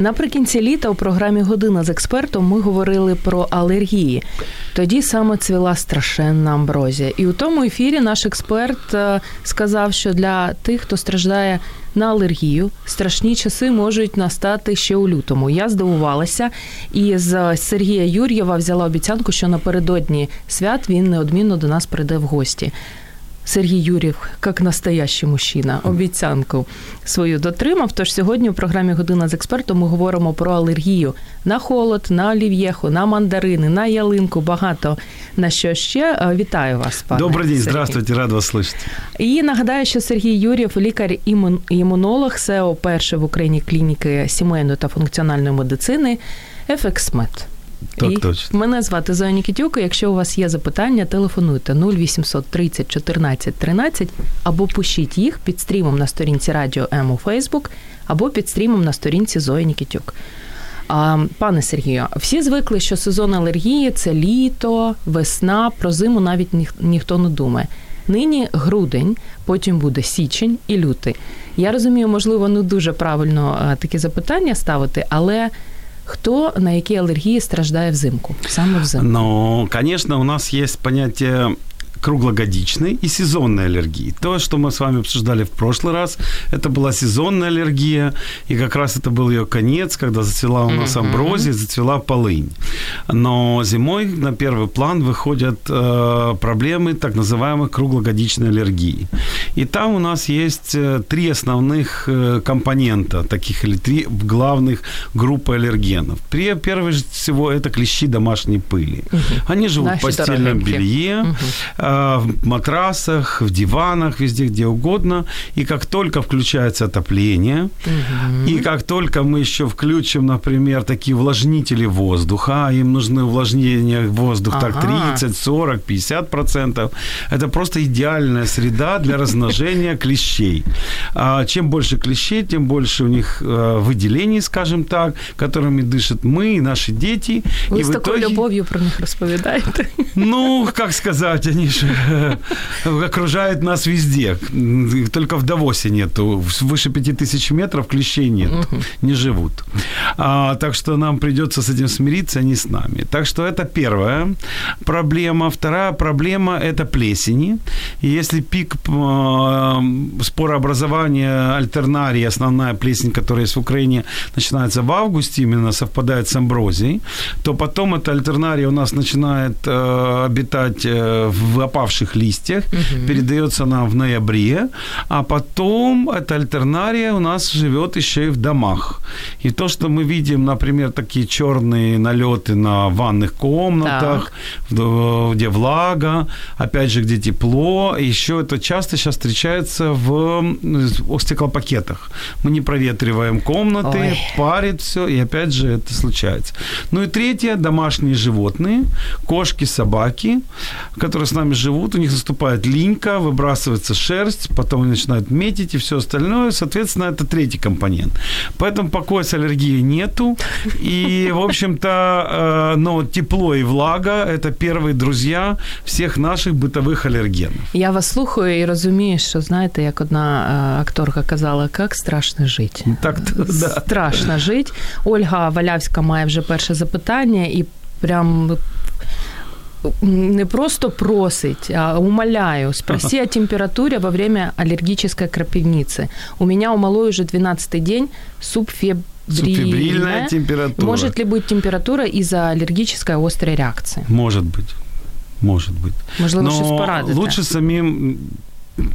Наприкінці літа у програмі Година з експертом ми говорили про алергії. Тоді саме цвіла страшенна амброзія. І у тому ефірі наш експерт е, сказав, що для тих, хто страждає на алергію, страшні часи можуть настати ще у лютому. Я здивувалася і з Сергія Юр'єва взяла обіцянку, що напередодні свят він неодмінно до нас прийде в гості. Сергій Юрів, як настоящий мужчина, обіцянку свою дотримав. Тож сьогодні у програмі Година з експертом ми говоримо про алергію на холод, на олів'єху, на мандарини, на ялинку. Багато на що ще. Вітаю вас, пане Добрий день, Сергій. здравствуйте, рад вас слышать. І нагадаю, що Сергій Юрєв, лікар-імунолог, СЕО перший в Україні клініки сімейної та функціональної медицини «Ефексмед». Так, і точно. Мене звати Зоя Нікітюка. Якщо у вас є запитання, телефонуйте 0800 30 14 13 або пишіть їх під стрімом на сторінці Радіо М у Фейсбук, або під стрімом на сторінці Зої Нікітюк. А, пане Сергію, всі звикли, що сезон алергії це літо, весна, про зиму навіть ніх, ніхто не думає. Нині грудень, потім буде січень і лютий. Я розумію, можливо, не дуже правильно а, такі запитання ставити, але Хто на які алергії страждає взимку? Саме взимку? Ну, конечно, у нас есть понятие круглогодичной и сезонной аллергии. То, что мы с вами обсуждали в прошлый раз, это была сезонная аллергия, и как раз это был ее конец, когда зацвела у нас амброзия, зацвела полынь. Но зимой на первый план выходят э, проблемы так называемой круглогодичной аллергии. И там у нас есть э, три основных э, компонента, таких или три главных группы аллергенов. При, прежде всего, это клещи домашней пыли. Они живут Наши в постельном дорогенькие. белье, э, в матрасах, в диванах, везде, где угодно. И как только включается отопление, и как только мы еще включим, например, такие увлажнители воздуха, им нужны увлажнения воздуха так Ага. 30, 40, 50 процентов, это просто идеальная среда для размножения клещей. А чем больше клещей, тем больше у них э, выделений, скажем так, которыми дышат мы и наши дети. Ви и з в такою итоге- любов'ю про них розповідаєте. ну, как сказать, они же э, окружают нас везде. Только в Давосе нету. Выше 5000 метров клещей нет. Не живут. А, так что нам придется с этим смириться, они с нами. Так что это первая проблема. Вторая проблема – это плесени. Если пик э, спорообразования альтернарии, основная плесень, которая есть в Украине, начинается в августе, именно совпадает с амброзией, то потом эта альтернария у нас начинает э, обитать э, в опавших листьях, передается нам в ноябре, а потом эта альтернария у нас живет еще и в домах. И то, что мы видим, например, такие черные налеты на ванных комнатах, в- где влага, опять же, где тепло, еще это часто сейчас встречается в стеклопакетах. Мы не проветриваем комнаты, Ой. парит все, и опять же это случается. Ну и третье, домашние животные, кошки, собаки, которые с нами живут, у них наступает линька, выбрасывается шерсть, потом они начинают метить и все остальное, соответственно, это третий компонент. Поэтому покоя с аллергией нету, и, в общем-то, э, но тепло и влага – это первые друзья всех наших бытовых аллергенов. Я вас слухаю і розумію, що знаєте, як одна е, акторка казала, як страшно жити. Так, да. Страшно жити. Ольга Валявська має вже перше запитання і прям. Не просто просить, а умоляю, спроси о температуре во время аллергической крапивницы. У меня у малой уже 12 день субфебрильная. Субфебрильная температура. Может ли быть температура из-за аллергической острой реакции? Может быть. Может быть. Можливо, щось Но лучше самим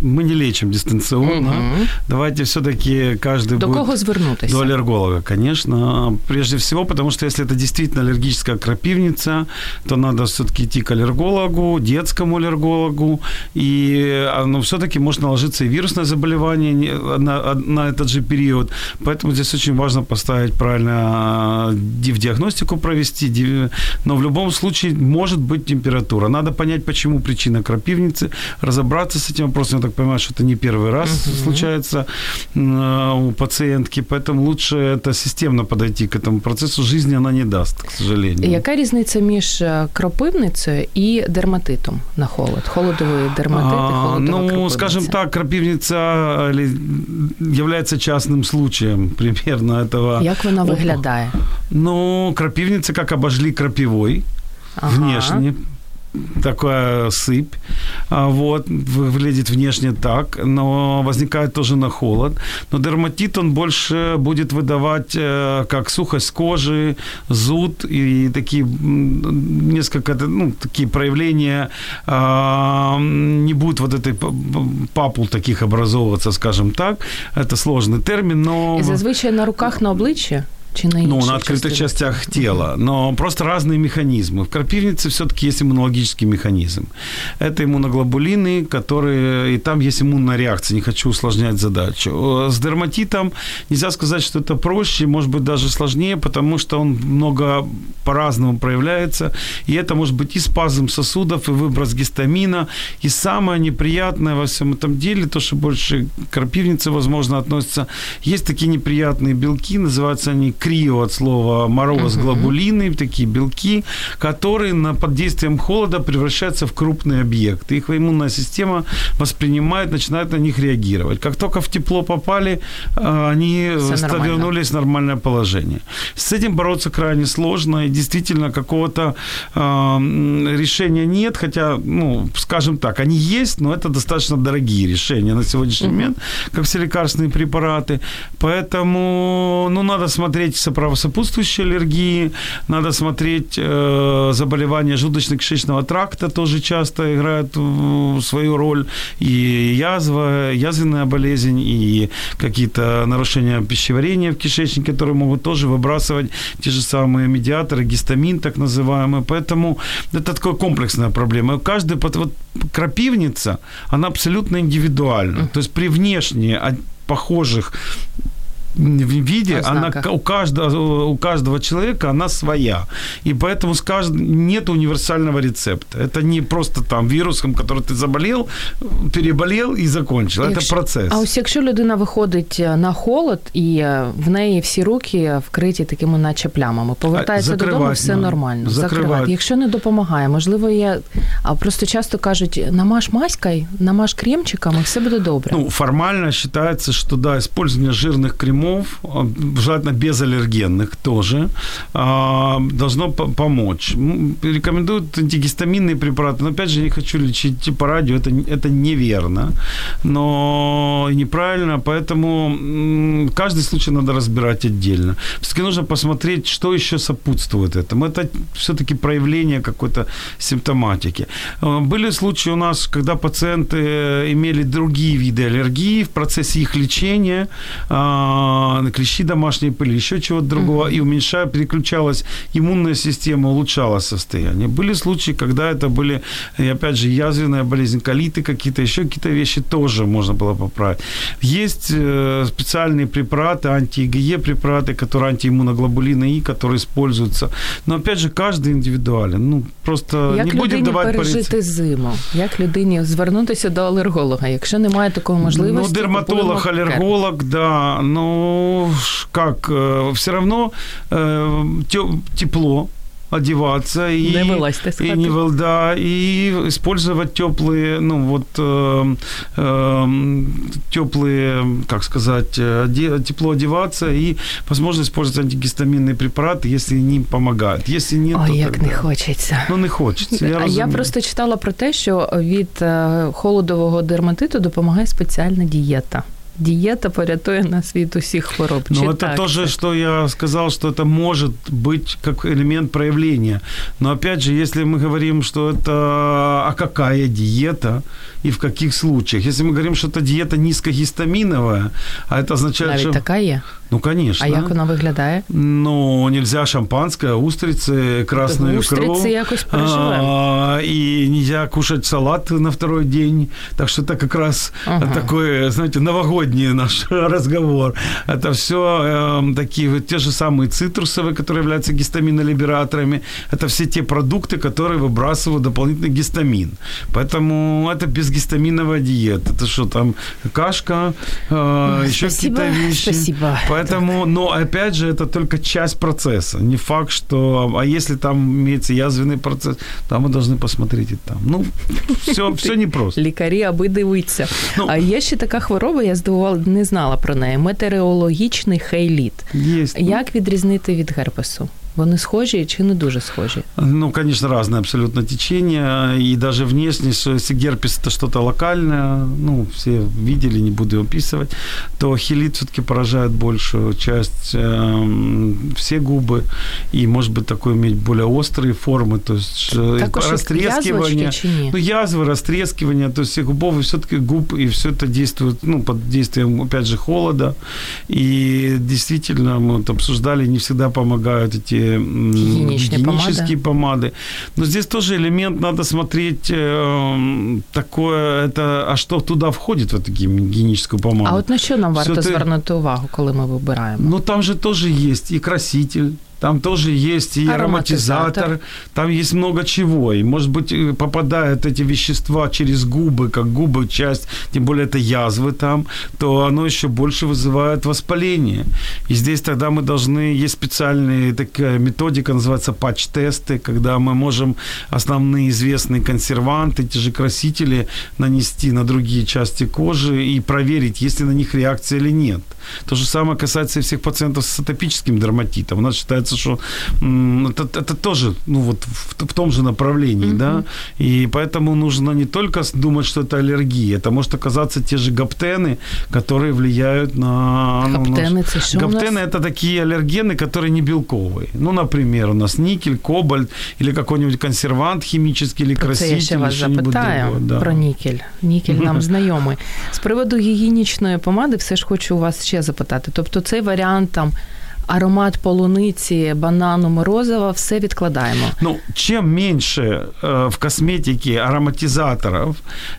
мы не лечим дистанционно. Угу. Давайте все-таки каждый До будет... кого звернутися? До аллерголога, конечно. Прежде всего, потому что если это действительно аллергическая крапивница, то надо все-таки идти к аллергологу, детскому аллергологу. И ну, все-таки может наложиться и вирусное заболевание на, на этот же период. Поэтому здесь очень важно поставить правильно в диагностику провести. Но в любом случае может быть температура. Надо понять, почему причина крапивницы, разобраться с этим вопросом Я так понимаю, что это не первый раз uh-huh. случается у пациентки, поэтому лучше это системно подойти к этому процессу. Жизни она не даст, к сожалению. Яка різниця між кропивницею і дерматитом на холод? Холодовий дерматит і холодова Ну, кропивниця? скажем так, крапивница является частным случаем примерно этого. Як вона виглядає? Ну, крапивница как обожгли крапивой ага. внешне такая сыпь, а, вот, выглядит внешне так, но возникает тоже на холод. Но дерматит, он больше будет выдавать э, как сухость кожи, зуд и такие несколько, ну, такие проявления, а, не будет вот этой папул таких образовываться, скажем так. Это сложный термин, но... И зазвичай на руках, на обличчі? На ну, на открытых части? частях тела, но просто разные механизмы. В крапивнице все-таки есть иммунологический механизм. Это иммуноглобулины, которые... И там есть иммунная реакция, не хочу усложнять задачу. С дерматитом нельзя сказать, что это проще, может быть, даже сложнее, потому что он много по-разному проявляется. И это может быть и спазм сосудов, и выброс гистамина. И самое неприятное во всем этом деле, то, что больше к крапивнице, возможно, относится, есть такие неприятные белки, называются они крио от слова мороз, глобулины, такие белки, которые на, под действием холода превращаются в крупные объекты. Их иммунная система воспринимает, начинает на них реагировать. Как только в тепло попали, а, они вернулись в нормальное положение. С этим бороться крайне сложно, и действительно какого-то э, решения нет, хотя, ну, скажем так, они есть, но это достаточно дорогие решения на сегодняшний момент, как все лекарственные препараты. Поэтому, ну, надо смотреть смотреть сопутствующие аллергии, надо смотреть э, заболевания желудочно-кишечного тракта, тоже часто играют свою роль, и язва, язвенная болезнь, и какие-то нарушения пищеварения в кишечнике, которые могут тоже выбрасывать те же самые медиаторы, гистамин так называемый. Поэтому это такая комплексная проблема. Каждый, вот крапивница, она абсолютно индивидуальна. То есть при внешне похожих виде, она у каждого, у каждого человека она своя. И поэтому с каждым, нет универсального рецепта. Это не просто там вірусом, который ти заболел, переболел і закончил. Якщо, Це процес. А ось якщо людина виходить на холод і в неї всі руки вкриті такими наче плямами, повертається Закривать, додому, все нормально. Закривати. Якщо не допомагає, можливо, я а просто часто кажуть, намаж маськой, намаж кремчиком, і все буде добре. Ну, формально считается, что да, использование жирных кремов кремов, желательно безаллергенных тоже, а, должно помочь. Рекомендуют антигистаминные препараты, но опять же не хочу лечить по радио, это, это неверно, но неправильно, поэтому каждый случай надо разбирать отдельно. Все-таки нужно посмотреть, что еще сопутствует этому. Это все-таки проявление какой-то симптоматики. А, были случаи у нас, когда пациенты имели другие виды аллергии в процессе их лечения, а, на клещи домашней пыли, еще чего-то другого, mm-hmm. и уменьшая, переключалась иммунная система, улучшала состояние. Были случаи, когда это были, и опять же, язвенная болезнь, колиты какие-то, еще какие-то вещи тоже можно было поправить. Есть э, специальные препараты, анти-ИГЕ препараты, которые антииммуноглобулины И, которые используются. Но опять же, каждый индивидуален. Ну, просто Як не будемо давати пережити зиму? Як людині звернутися до алерголога, якщо немає такої можливості? Ну, дерматолог, алерголог, да, ну, как, э, все равно э, тепло, одеваться и не вылазь, и не да, и использовать теплые, ну вот э, э, теплые, как сказать, оде, тепло одеваться и возможно использовать антигистаминные препараты, если они помогают. Если нет, Ой, то як тогда... не хочеться. Ну не хочеться. Я, я просто читала про те, що від холодового дерматиту допомагає спеціальна дієта. Дієта порятує нас від усіх хвороб. Ну, Чи это так? тоже, что я сказал, что это может быть как элемент проявления. Но опять же, если мы говорим, что это а какая диета и в каких случаях. Если мы говорим, что это диета низкогистаминовая, а это означает, Навіть что... така є. Ну, конечно. А як вона виглядає? Ну, нельзя шампанское, устрицы, красную Устриці икру. якось переживемо. А, и нельзя кушать салат на второй день. Так что это как раз Ага. такой, знаете, новогодний наш разговор. Это все такие вот те же самые цитрусовые, которые являются гистаминолибераторами. Это все те продукты, которые выбрасывают дополнительный гистамин. Поэтому это безгистаминовая диета. Это что там, кашка, э, еще Спасибо, какие-то вещи. спасибо. Поэтому, но опять же, это только часть процесса. Не факт, что... А если там имеется язвенный процесс, там мы должны посмотреть и там. Ну, все, все непросто. Лікарі, аби дивитися. Ну. а є ще така хвороба, я здивувала, не знала про неї. Метеорологічний хейліт. Есть. Як відрізнити від герпесу? Вони схожі чи не дуже схожі? Ну, конечно, разные абсолютно течения. И даже внешне, что если герпес это что-то локальное, ну, все видели, не буду его описывать, то хелит все-таки поражает большую часть, эм, все губы. И, может быть, такой иметь более острые формы, то есть э, Також як растрескивание. язвочки чи ні? Ну, язвы, растрескивание, то есть все губов, и все-таки губ, и все это действует, ну, под действием, опять же, холода. И действительно, мы вот обсуждали, не всегда помогают эти м, Гигиеничные гигиенические помады. Но здесь тоже элемент, надо смотреть э, такое, это, а что туда входит в эту гигиеническую помаду? А от на що нам варто звернути увагу, коли ми вибираємо? Ну, там же тоже есть и краситель, там тоже есть и Ароматизатор. ароматизатор, там есть много чего. И, может быть, э, попадают эти вещества через губы, как губы часть, тем более это язвы там, то оно еще больше вызывает воспаление. И здесь тогда мы должны, есть специальная такая методика, называется патч-тесты, когда мы можем основные известные консерванты, те же красители нанести на другие части кожи и проверить, есть ли на них реакция или нет. То же самое касается и всех пациентов с атопическим дерматитом. У нас считается, что м, это, это тоже ну, вот в, в том же направлении, да, и поэтому нужно не только с- думать, что это аллергия, это может оказаться те же гаптены, которые влияют на... ну, Гаптены наш- это что у нас? Гаптены это такие аллергены, которые не белковые. Ну, например, у нас никель, кобальт или какой-нибудь консервант химический или Про це краситель. я ще вас или что-нибудь запитаю другое, да. про нікель. Нікель нам знайомий. З приводу гігієнічної помади, все ж хочу у вас ще запитати. Тобто, цей варіант там аромат полуниці, банану, морозива, все відкладаємо. Ну, чем меньше э, в косметике ароматизаторов,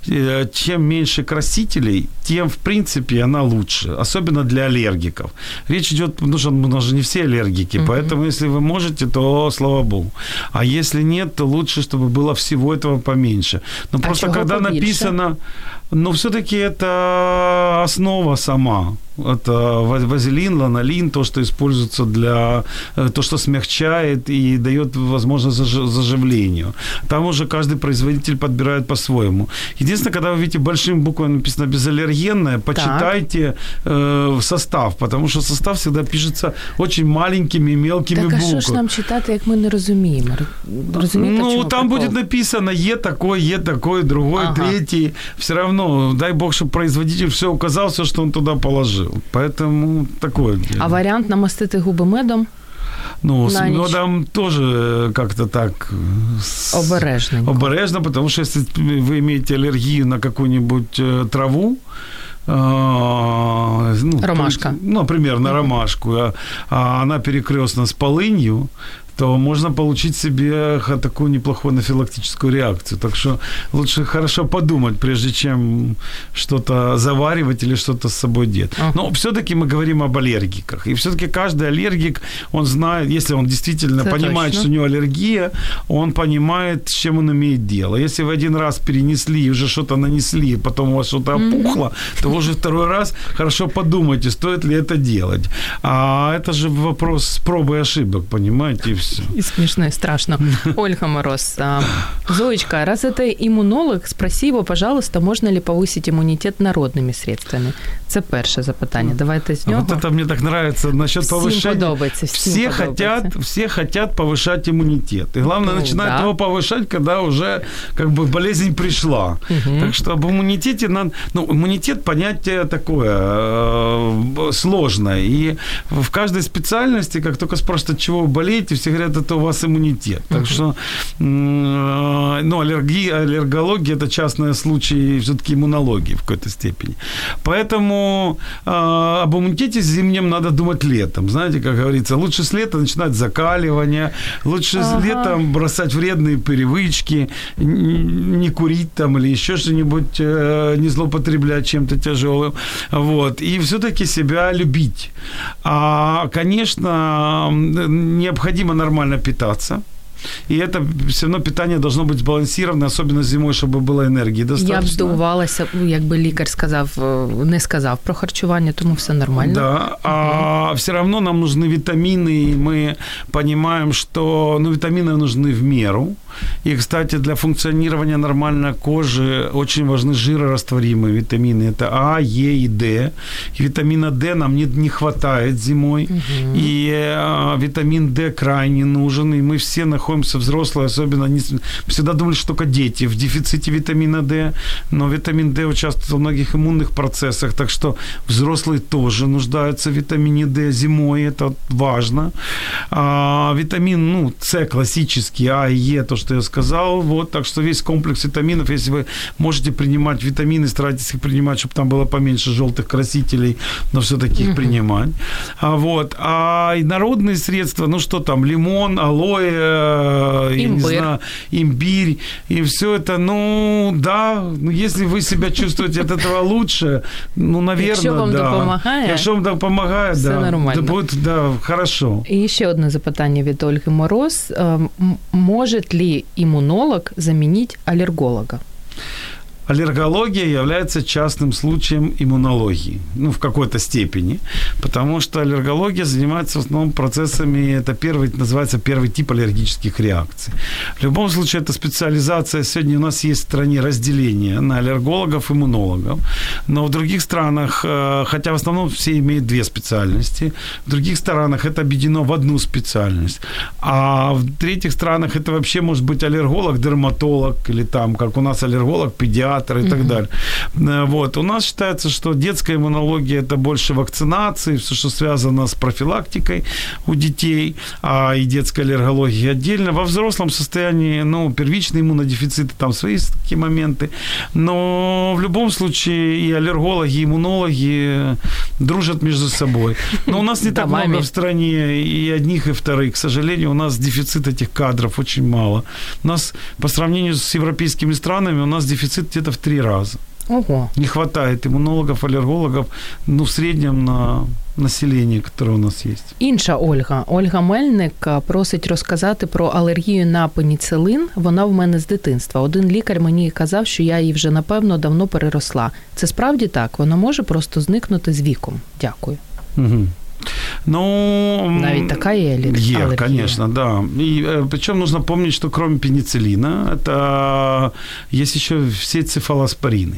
э, чем меньше красителей, тем, в принципе, она лучше. Особенно для аллергиков. Речь идет, потому что у нас же не все аллергики, поэтому если вы можете, то слава богу. А если нет, то лучше, чтобы было всего этого поменьше. Но А просто чего когда побольше? написано, ну, все-таки это основа сама. Это ва- вазелин, ланолин, то, что используется для... э, То, что смягчает и дает возможность заж- заживлению. Там уже каждый производитель подбирает по-своему. Единственное, когда вы видите большими буквами написано безаллергенное, почитайте э, состав, потому что состав всегда пишется очень маленькими, мелкими Так а буквами. що ж нам читати, як ми не розуміємо? Р- Розумієте, в ну, чому там прикол? будет написано Е такой, Е такой, другой, Ага. третий. Все равно, дай бог, чтобы производитель все указал, все, что он туда положил. Поэтому такое. А варіант намастити губи медом ну, с медом тоже э, как-то так... э, обережненько. Обережно, потому что если вы имеете аллергию на какую-нибудь э, траву, а, ну, Ромашка. Ну, например, на ромашку, а, а она перекрестна с полынью, то можно получить себе такую неплохую анафилактическую реакцию. Так что лучше хорошо подумать, прежде чем что-то заваривать или что-то с собой делать. Но все-таки мы говорим об аллергиках. И все-таки каждый аллергик, он знает, если он действительно Это понимает, точно. что у него аллергия, он понимает, с чем он имеет дело. Если вы один раз перенесли и уже что-то нанесли, потом у вас что-то опухло, то вы уже второй раз хорошо подумайте, стоит ли это делать. А это же вопрос пробы и ошибок, понимаете, и все. И смешно, и страшно. Ольга Мороз. а, Зоечка, раз это иммунолог, спроси его, пожалуйста, можно ли повысить иммунитет народными средствами. Це перше запитання. Давайте з нього. Вот это мне так нравится насчет всім повышения. подобається. Всім все подобається. хотят, все хотят повышать иммунитет. И главное Ну, начинать да. его повышать, когда уже как бы болезнь пришла. Так что об иммунитете надо... Ну, иммунитет понятие такое э, сложное. И в каждой специальности, как только спросят, от чего вы болеете, все говорят, это у вас иммунитет. Так что, м, ну, аллергия, аллергология – это частный случай все-таки иммунологии в какой-то степени. Поэтому э, об иммунитете зимнем надо думать летом. Знаете, как говорится, лучше с лета начинать закаливание, лучше с Ага. летом бросать вредные привычки, не курить там или еще что-нибудь, э, не злоупотреблять чем-то тяжелым. Вот. И все-таки себя любить. А, конечно, необходимо нормально питаться. И это все равно питание должно быть сбалансировано, особенно зимой, чтобы было энергии достаточно. Я б здивувалася, якби лікар сказав, не сказав про харчування, тому все нормально. Да, а все равно нам нужны витамины, и мы понимаем, что ну, витамины нужны в меру. И, кстати, для функционирования нормальной кожи очень важны жирорастворимые витамины. Это А, Е и Д. И витамина D нам не, не хватает зимой. И э, витамин D крайне нужен. И мы все находимся, взрослые особенно, не, всегда думали, что только дети в дефиците витамина D. Но витамин D участвует во многих иммунных процессах. Так что взрослые тоже нуждаются в витамине D зимой. Это важно. А, витамин ну, С классический, А и Е, то, что я сказал. Вот, так что весь комплекс витаминов, если вы можете принимать витамины, старайтесь их принимать, чтобы там было поменьше желтых красителей, но все-таки их принимать. А, вот. А народные средства, ну что там, лимон, алоэ, я не Имбирь. знаю, имбирь, и все это, ну да, ну если вы себя чувствуете от этого лучше, ну, наверное, Якщо вам да. допомагає, Якщо вам допомагає, все да, нормально. да, будет, да, хорошо. І ще одне запитання від Ольги Мороз. Е, м- Может ли иммунолог заменить аллерголога? Аллергология является частным случаем иммунологии, ну, в какой-то степени, потому что аллергология занимается в основном процессами, это первый, называется первый тип аллергических реакций. В любом случае, это специализация, сегодня у нас есть в стране разделение на аллергологов иммунологов, но в других странах, э, хотя в основном все имеют две специальности, в других странах это объединено в одну специальность, а в третьих странах это вообще может быть аллерголог, дерматолог, или там, как у нас аллерголог, педиатр и так далее. Э, Вот. У нас считается, что детская иммунология – это больше вакцинации, все, что связано с профилактикой у детей, а и детская аллергология отдельно. Во взрослом состоянии, ну, первичный иммунодефицит, там свои такие моменты. Но в любом случае и аллергологи, и иммунологи дружат между собой. Но у нас не так много в стране и одних, и вторых. К сожалению, у нас дефицит этих кадров очень мало. У нас по сравнению с европейскими странами у нас дефицит где-то в три раза. Ого. Не хватает иммунологов, аллергологов, ну, в среднем на население, которое у нас есть. Інша Ольга. Ольга Мельник просить розказати про алергію на пеніцилин. Вона в мене з дитинства. Один лікар мені казав, що я її вже напевно давно переросла. Це справді так. Вона може просто зникнути з віком. Дякую. Мгм. Ну, Навіть така є аллер- Е, алергія. конечно, да. И причем нужно помнить, что кроме пенициллина, это есть еще все цефалоспорины.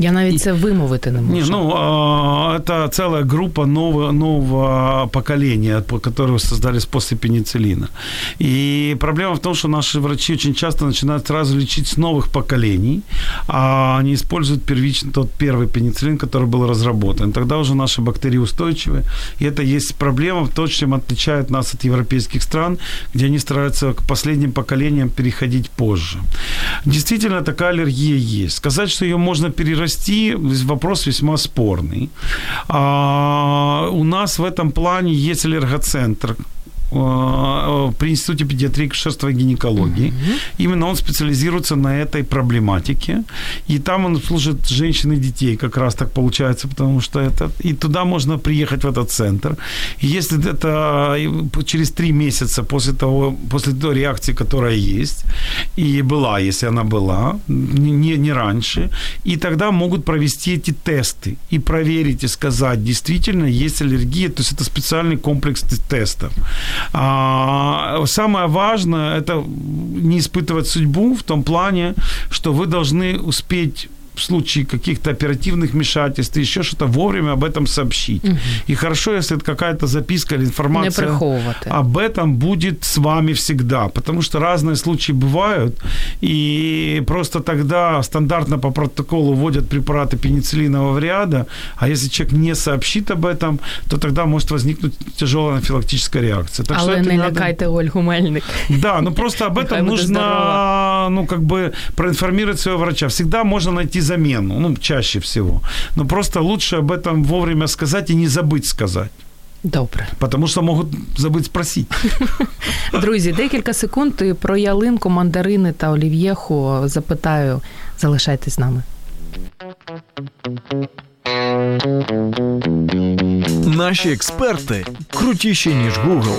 Я навіть це вимовити не можу. Не, ну, а, это целая группа нового, нового поколения, по- которого создались после пенициллина. И проблема в том, что наши врачи очень часто начинают сразу лечить с новых поколений, а они используют первичный, тот первый пенициллин, который был разработан. Тогда уже наши бактерии устойчивы. И это есть проблема в том, чем отличает нас от европейских стран, где они стараются к последним поколениям переходить позже. Действительно, такая аллергия есть. Сказать, что ее можно перерасти, вопрос весьма спорный. А, у нас в этом плане есть аллергоцентр, при Институте педиатрии, акушерства и гинекологии. Именно он специализируется на этой проблематике. И там он служит женщин и детей, как раз так получается, потому что это... И туда можно приехать в этот центр. И если это через три месяца после того, после той реакции, которая есть, и была, если она была, не, не раньше, и тогда могут провести эти тесты и проверить и сказать, действительно есть аллергия, то есть это специальный комплекс тестов. А, самое важное – это не испытывать судьбу в том плане, что вы должны успеть в случае каких-то оперативных вмешательств, еще что-то, вовремя об этом сообщить. Угу. И хорошо, если это какая-то записка или информация об этом будет с вами всегда, потому что разные случаи бывают, и просто тогда стандартно по протоколу вводят препараты пенициллинового ряда, а если человек не сообщит об этом, то тогда может возникнуть тяжелая анафилактическая реакция. Так Але не надо... лякайте Ольгу Мельник. Да, ну просто об этом нужно, ну как бы проинформировать своего врача. Всегда можно найти замену, ну чаще всего. Но просто лучше об этом вовремя сказать и не забыть сказать. Добре. Тому що можуть забути спросити. Друзі, декілька секунд і про ялинку, мандарини та олів'єху запитаю. Залишайтесь з нами. Наші експерти крутіші, ніж Google.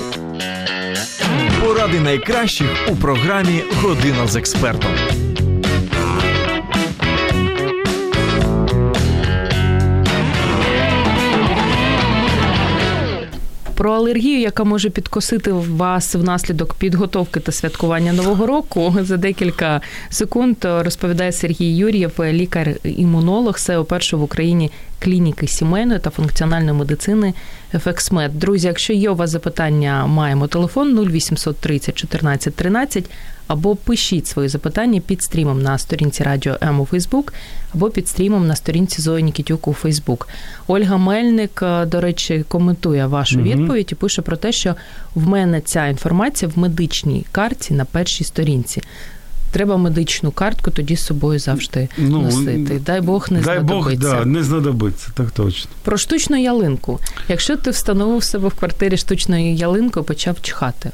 Поради найкращих у програмі Година з експертом. Про алергію, яка може підкосити вас внаслідок підготовки та святкування нового року, за декілька секунд розповідає Сергій Юр'єв, лікар-імунолог, СЕО першу в Україні клініки сімейної та функціональної медицини «Ефексмед». Друзі, якщо є у вас запитання, маємо телефон 0830 14 13 або пишіть свої запитання під стрімом на сторінці Радіо М у Фейсбук, або під стрімом на сторінці Зої Нікітюк у Фейсбук. Ольга Мельник, е, до речі, коментує вашу угу. відповідь і пише про те, що в мене ця інформація в медичній карті на першій сторінці. Треба медичну картку тоді з собою завжди ну, носити. Дай Бог не дай знадобиться. Бог, да, не знадобиться, так точно. Про штучну ялинку. Якщо ти встановив себе в квартирі штучною ялинкою, почав чхати.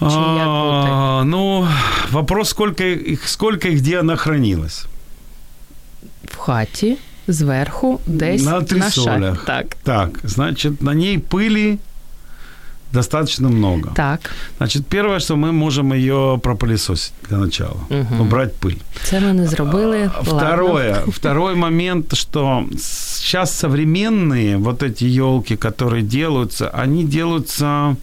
Чи як бути? Ну, вопрос, сколько их, сколько их, где она хранилась? В хаті, зверху, десь на трисолях. Так. так, значит, на ней пыли достаточно много. Так. Значит, первое, что мы можем ее пропылесосить для начала, угу. убрать пыль. Це ми не зробили. А, второе, второй момент, что сейчас современные вот эти елки, которые делаются, они делаются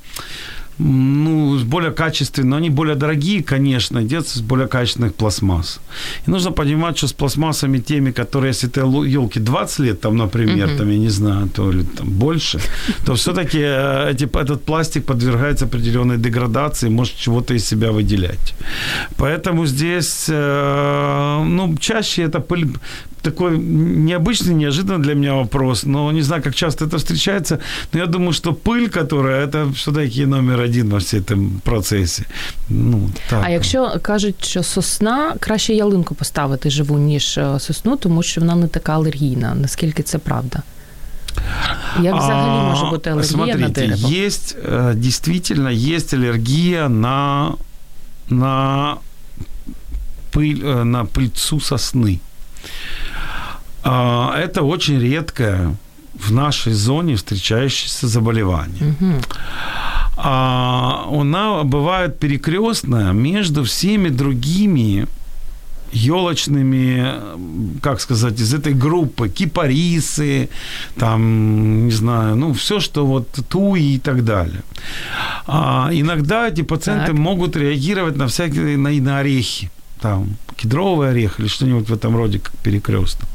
ну, более качественные, но они более дорогие, конечно, делаются с более качественных пластмасс. И нужно понимать, что с пластмассами теми, которые, если ты елки 20 лет, там, например, uh-huh. там, я не знаю, то или там больше, то все-таки э, эти, этот пластик подвергается определенной деградации, может чего-то из себя выделять. Поэтому здесь, э, ну, чаще это пыль, такой необычный, неожиданный для меня вопрос, но не знаю, как часто это встречается, но я думаю, что пыль, которая, это все-таки номер один во всем этом процесі. Ну, так. А якщо кажуть, що сосна, краще ялинку поставити живу, ніж е, сосну, тому що вона не така алергійна. Наскільки це правда? Як взагалі може бути алергія Смотрите, на дерево? Есть, э, действительно, есть аллергия на, на, пыль, э, на пыльцу сосны. А, это очень редкое в нашей зоне встречающееся заболевание. Угу. Она бывает перекрестная между всеми другими елочными, как сказать, из этой группы, кипарисы, там, не знаю, ну, все, что вот туи и так далее. А иногда эти пациенты так. могут реагировать на всякие, на, на орехи там кедровый орех или что-нибудь в этом роде, как перекрестно.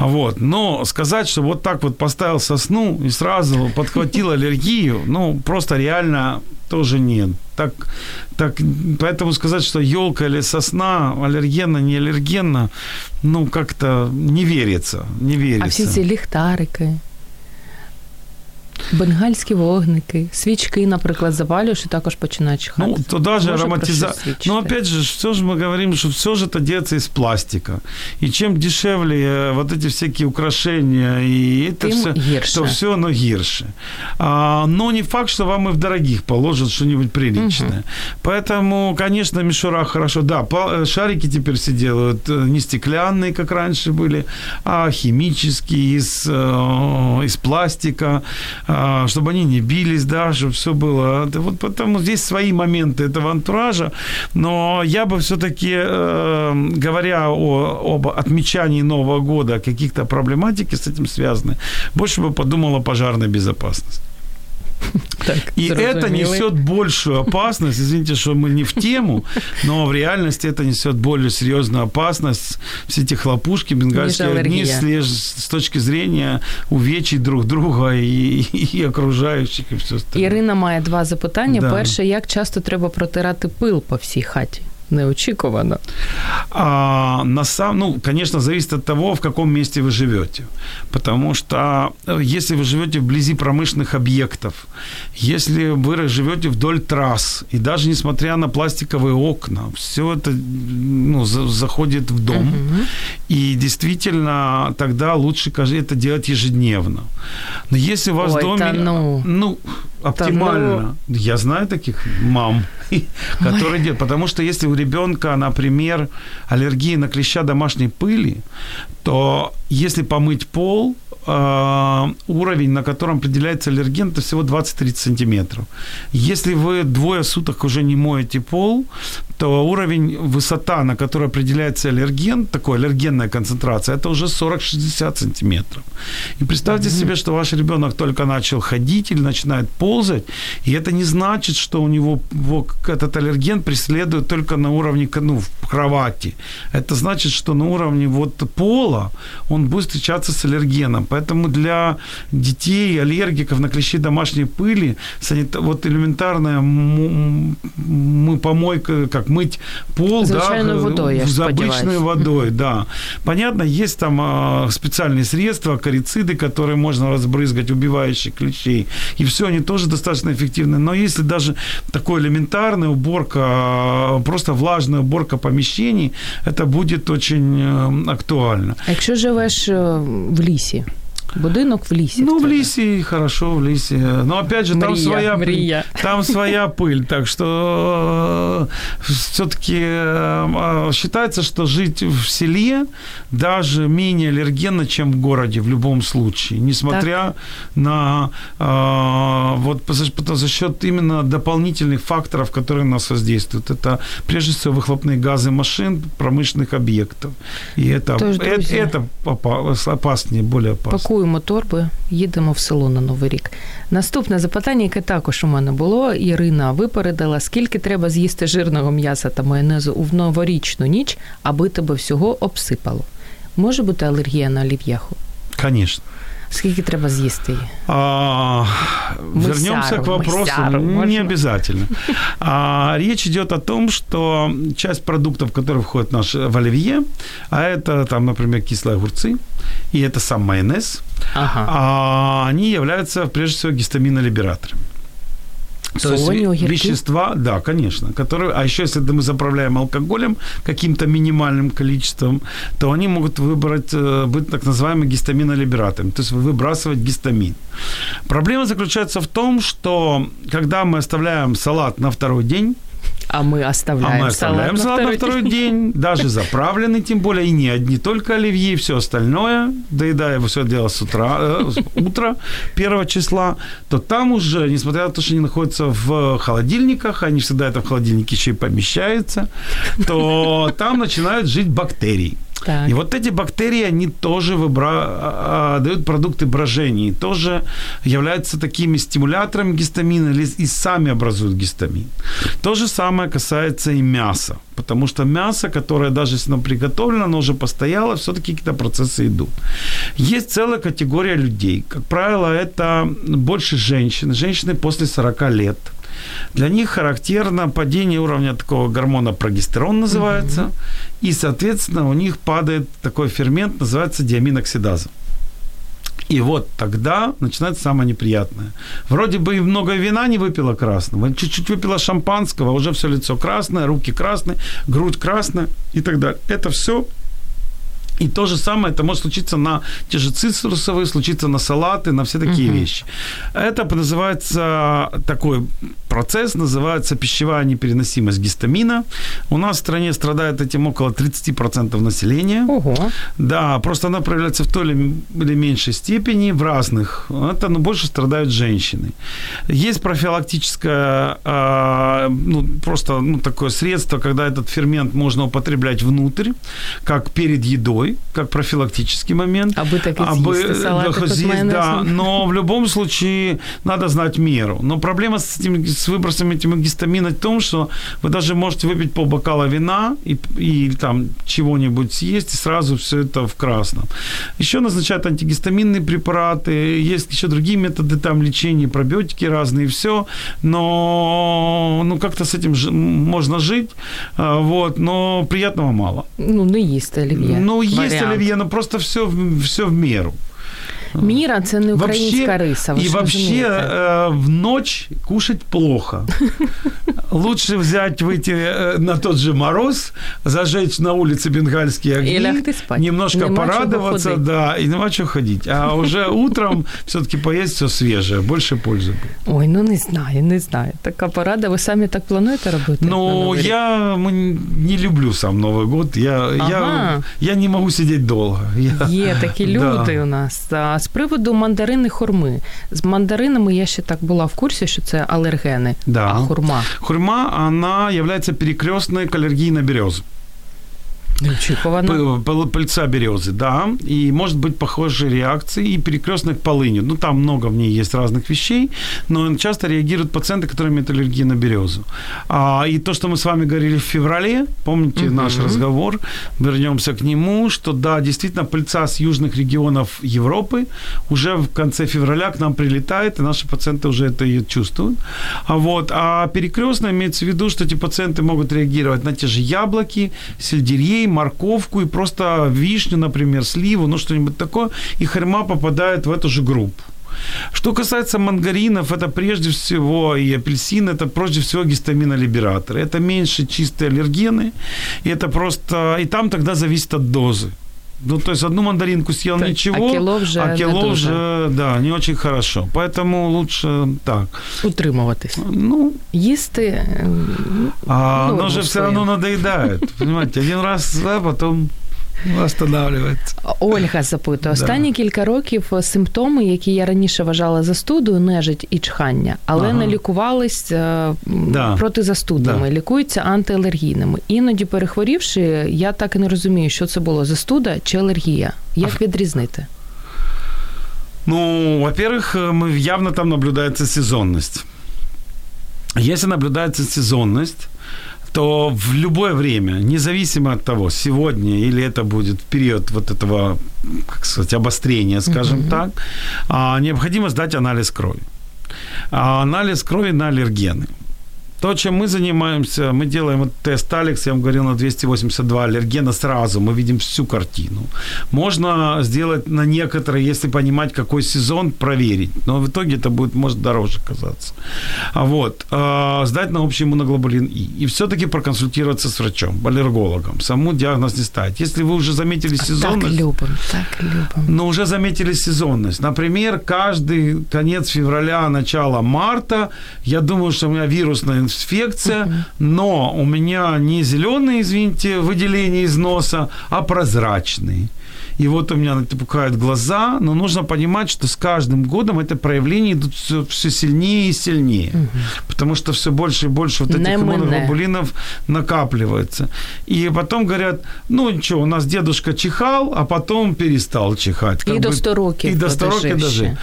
Вот. Но сказать, что вот так вот поставил сосну и сразу подхватил аллергию, ну, просто реально тоже нет. Так, так, поэтому сказать, что елка или сосна аллергенна, не аллергенна, ну, как-то не верится, не верится. А все эти лихтарики, Бенгальські вогники, свічки, наприклад, запалюєш і також починаєш чихати. Ну, то даже ароматизация. Но опять же, все же мы говорим, что все же это делается из пластика. И чем дешевле э, вот эти всякие украшения, и это Тим все, гірше. то все оно гирше. А, но не факт, что вам и в дорогих положат что-нибудь приличное. Угу. Поэтому, конечно, мишура хорошо. Да, э, шарики теперь все делают э, не стеклянные, как раньше были, а химические, из, из пластика а, чтобы они не бились, да, чтобы все было. Вот потому здесь свои моменты этого антуража, но я бы все-таки, э, говоря о, об отмечании Нового года, каких-то проблематики с этим связаны, больше бы подумал о пожарной безопасности. Так, и это несет большую опасность. Извините, что мы не в тему, но в реальности это несет более серьезную опасность. Все эти хлопушки, бенгальские огни с точки зрения увечий друг друга и, і окружаючих, і все остальне. Ірина має два запитання. Да. Перше, як часто треба протирати пил по всій хаті? Неочікувано? А, на сам, ну, конечно, зависит от того, в каком месте вы живете. Потому что э, если вы живете вблизи промышленных объектов, если вы живете вдоль трасс, и даже несмотря на пластиковые окна, все это ну, за, заходит в дом. Угу. И действительно, тогда лучше это делать ежедневно. Но если у вас Ой, в доме... Ну, ну, оптимально. Ну... Я знаю таких мам, которые делают. Потому что если у ребенка, например, аллергия на клеща домашней пыли, то если помыть пол, э, уровень, на котором определяется аллерген, это всего 20-30 сантиметров. Если вы двое суток уже не моете пол, то уровень, высота, на которой определяется аллерген, такой аллергенная концентрация, это уже 40-60 сантиметров. И представьте mm-hmm. себе, что ваш ребенок только начал ходить или начинает ползать, и это не значит, что у него этот аллерген преследует только на уровне ну, в кровати. Это значит, что на уровне вот пола он будет встречаться с аллергеном. Поэтому для детей, аллергиков на клещи домашней пыли, вот элементарная мы помойка, как мыть пол, да, водой, я с обычной водой, да. Понятно, есть там а, специальные средства, корициды, которые можно разбрызгать, убивающие клещей, и все, они тоже достаточно эффективны. Но если даже такой элементарная уборка, а, просто влажная уборка помещений, это будет очень э, актуально. А якщо живеш в лісі? Будинок в лісі. Ну, в лісі хорошо, в лісі. Но опять же, там мрия, своя мрия. там своя пыль. Так что э, все-таки э, считается, что жить в селе даже менее аллергенно, чем в городе в любом случае. Несмотря так. на э, вот за, за счет именно дополнительных факторов, которые нас воздействуют. Это прежде всего выхлопные газы машин, промышленных объектов. И это, это, это опаснее, более опасно Пакуємо торби, їдемо в село на Новий рік. Наступне запитання, яке також у мене було, Ірина випередила, скільки треба з'їсти жирного м'яса та майонезу в новорічну ніч, аби тебе всього обсипало. Може бути алергія на олів'яху? Звісно. Сколько треба съесть її? А, вернемся к вопросу. Мысяру, не обязательно. А, речь идет о том, что часть продуктов, которые входят в наш в оливье, а это там, например, кислые огурцы, и это сам майонез, ага. а, они являются прежде всего гистаминолибераторами. То есть вещества, да, конечно, которые, а еще если мы заправляем алкоголем каким-то минимальным количеством, то они могут выбрать, э, быть так называемым гистаминолибератором, то есть выбрасывать гистамин. Проблема заключается в том, что когда мы оставляем салат на второй день, а мы оставляем, а мы оставляем салат, салат на второй, на второй день. день, даже заправленный, тем более, и не одни только оливье, все остальное, доедаем все дело с утра, э, с утра первого числа, то там уже, несмотря на то, что они находятся в холодильниках, они всегда это в холодильнике еще и помещаются, то там начинают жить бактерии. Так. И вот эти бактерии, они тоже выбра... А, а, дают продукты брожения, тоже являются такими стимуляторами гистамина и сами образуют гистамин. То же самое касается и мяса, потому что мясо, которое даже если оно приготовлено, оно уже постояло, все-таки какие-то процессы идут. Есть целая категория людей, как правило, это больше женщин, женщины после 40 лет – для них характерно падение уровня такого гормона прогестерон называется, угу. и, соответственно, у них падает такой фермент, называется диаминоксидаза. И вот тогда начинается самое неприятное. Вроде бы и много вина не выпила красного, чуть-чуть выпила шампанского, уже все лицо красное, руки красные, грудь красная и так далее. Это все и то же самое это может случиться на те же цитрусовые, случиться на салаты, на все такие угу. вещи. Это называется такой процесс, называется пищевая непереносимость гистамина. У нас в стране страдает этим около 30% населения. Ого. Да, просто она проявляется в той или меньшей степени, в разных. Это ну, больше страдают женщины. Есть профилактическое, э, ну, просто ну, такое средство, когда этот фермент можно употреблять внутрь, как перед едой водой, как профилактический момент. Аби так и Аби, съесть салатик да, з съесть, да, майонезом. но в любом случае надо знать меру. Но проблема с, этим, с выбросом этим гистамина в том, что вы даже можете выпить полбокала вина и, и там чего-нибудь съесть, и сразу все это в красном. Еще назначают антигистаминные препараты, есть еще другие методы там лечения, пробиотики разные, все, но ну, как-то с этим ж- можно жить, а, вот, но приятного мало. Ну, не їсти олів'є. Ну, есть Варіант. оливье, но просто все, все в меру Міра це не українська риса. Ви и ж вообще розумієте. э, в ночь кушать плохо. Лучше взять, выйти э, на тот же мороз, зажечь на улице бенгальские огни, И лягти спать. немножко Нема чого порадоваться, ходить. да, и нема что ходить. А уже утром все-таки поесть все свежее, больше пользы будет. Ой, ну не знаю, не знаю. Така порада. Ви самі так плануєте робити? на Ну, Новий рік? я м, не люблю сам Новый год. Я, Ага. я, я не могу сидеть долго. Я, Є такі Да. люди у нас. а з приводу мандарини хурми. З мандаринами я ще так була в курсі, що це алергени. Да. А хурма. Хурма, она является перекрестной к аллергии на березу. П- пыл- Пыльца березы, да, и может быть похожие реакции, и перекрестных полынью. Ну, там много в ней есть разных вещей, но часто реагируют пациенты, которые имеют аллергию на березу. А, и то, что мы с вами говорили в феврале, помните Мгм. наш разговор, вернемся к нему, что да, действительно, пыльца с южных регионов Европы уже в конце февраля к нам прилетает, и наши пациенты уже это и чувствуют. А вот, а перекрестно имеется в виду, что эти пациенты могут реагировать на те же яблоки, сельдерей, морковку и просто вишню, например, сливу, ну что-нибудь такое, и хрема попадает в эту же группу. Что касается мандаринов, это прежде всего и апельсин, это прежде всего гистаминолибераторы. Это меньше чистые аллергены, и это просто... И там тогда зависит от дозы. Ну, то есть одну мандаринку съел Так, ничего, а кило вже а кило уже, да, не очень хорошо. Поэтому лучше так. Утримуватись. Ну, Їсти. ем, а Норму оно же все равно надоедает. Понимаете, один раз, а потом останавливается. Ольга запитує, останні кілька років симптоми, які я раніше вважала застудою, нежить і чхання, але Ага. не лікувались е, м, Да. протизастудними, лікуються антиалергійними. Іноді перехворівши, я так і не розумію, що це було застуда чи алергія. Як відрізнити? Ну, во-первых, э, мы явно там наблюдается сезонность. Если наблюдается сезонность, то в любое время, независимо от того, сегодня или это будет период вот этого, как сказать, обострения, скажем Мгм. так, а, необходимо сдать анализ крови. А анализ крови на аллергены. То, чем мы занимаемся, мы делаем тест Алекс, я вам говорил, на 282 аллергена сразу, мы видим всю картину. Можно сделать на некоторые, если понимать, какой сезон, проверить. Но в итоге это будет, может, дороже казаться. А вот, э, сдать на общий иммуноглобулин И. И все-таки проконсультироваться с врачом, аллергологом. Саму диагноз не ставить. Если вы уже заметили Так сезонность... любимо, так любимо. Но уже заметили сезонность. Например, каждый конец февраля, начало марта, я думаю, что у меня вирусная инфекция, но у меня не зеленые, извините, выделения из носа, а прозрачные И вот у меня напухают глаза, но нужно понимать, что с каждым годом это проявления идут все, все сильнее и сильнее. Потому что все больше и больше вот этих Не мене. иммуноглобулинов накапливается. И потом говорят, ну ничего, у нас дедушка чихал, а потом перестал чихать. І Как до бы- 100 років И до 100 дожив років ще. дожив.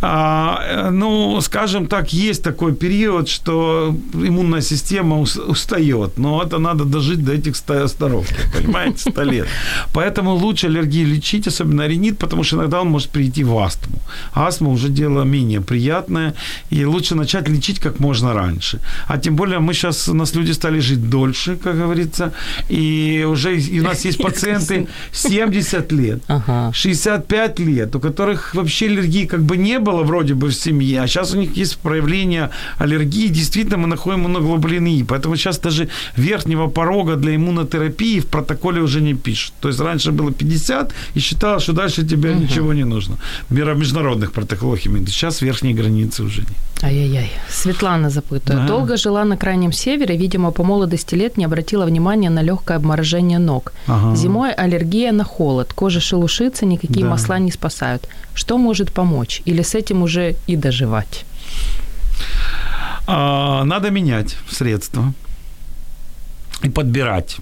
А, э, ну, скажем так, есть такой период, что иммунная система ус- устает, но это надо дожить до этих 100, 100 років, понимаете, 100 лет. Поэтому лучше аллергии лечить, особенно ринит, потому что иногда он может прийти в астму. Астма уже дело менее приятное, и лучше начать лечить как можно раньше. А тем более мы сейчас, у нас люди стали жить дольше, как говорится, и уже и у нас есть пациенты 70 лет, Ага. 65 лет, у которых вообще аллергии как бы не было вроде бы в семье, а сейчас у них есть проявление аллергии, действительно мы находим иммуноглобулин И, поэтому сейчас даже верхнего порога для иммунотерапии в протоколе уже не пишут. То есть раньше было 50 и считалось, что дальше тебе ничего не нужно. В международных протоколах именно. Сейчас верхней границы уже нет. Ай-яй-яй. Светлана запытывает. Да. Долго жила на крайнем севере, видимо, по молодости лет не обратила внимания на легкое обморожение ног. Ага. Зимой аллергия на холод, кожа шелушится, никакие Да. масла не спасают. Что может помочь? Или с этим уже и доживать? А, надо менять средства и подбирать.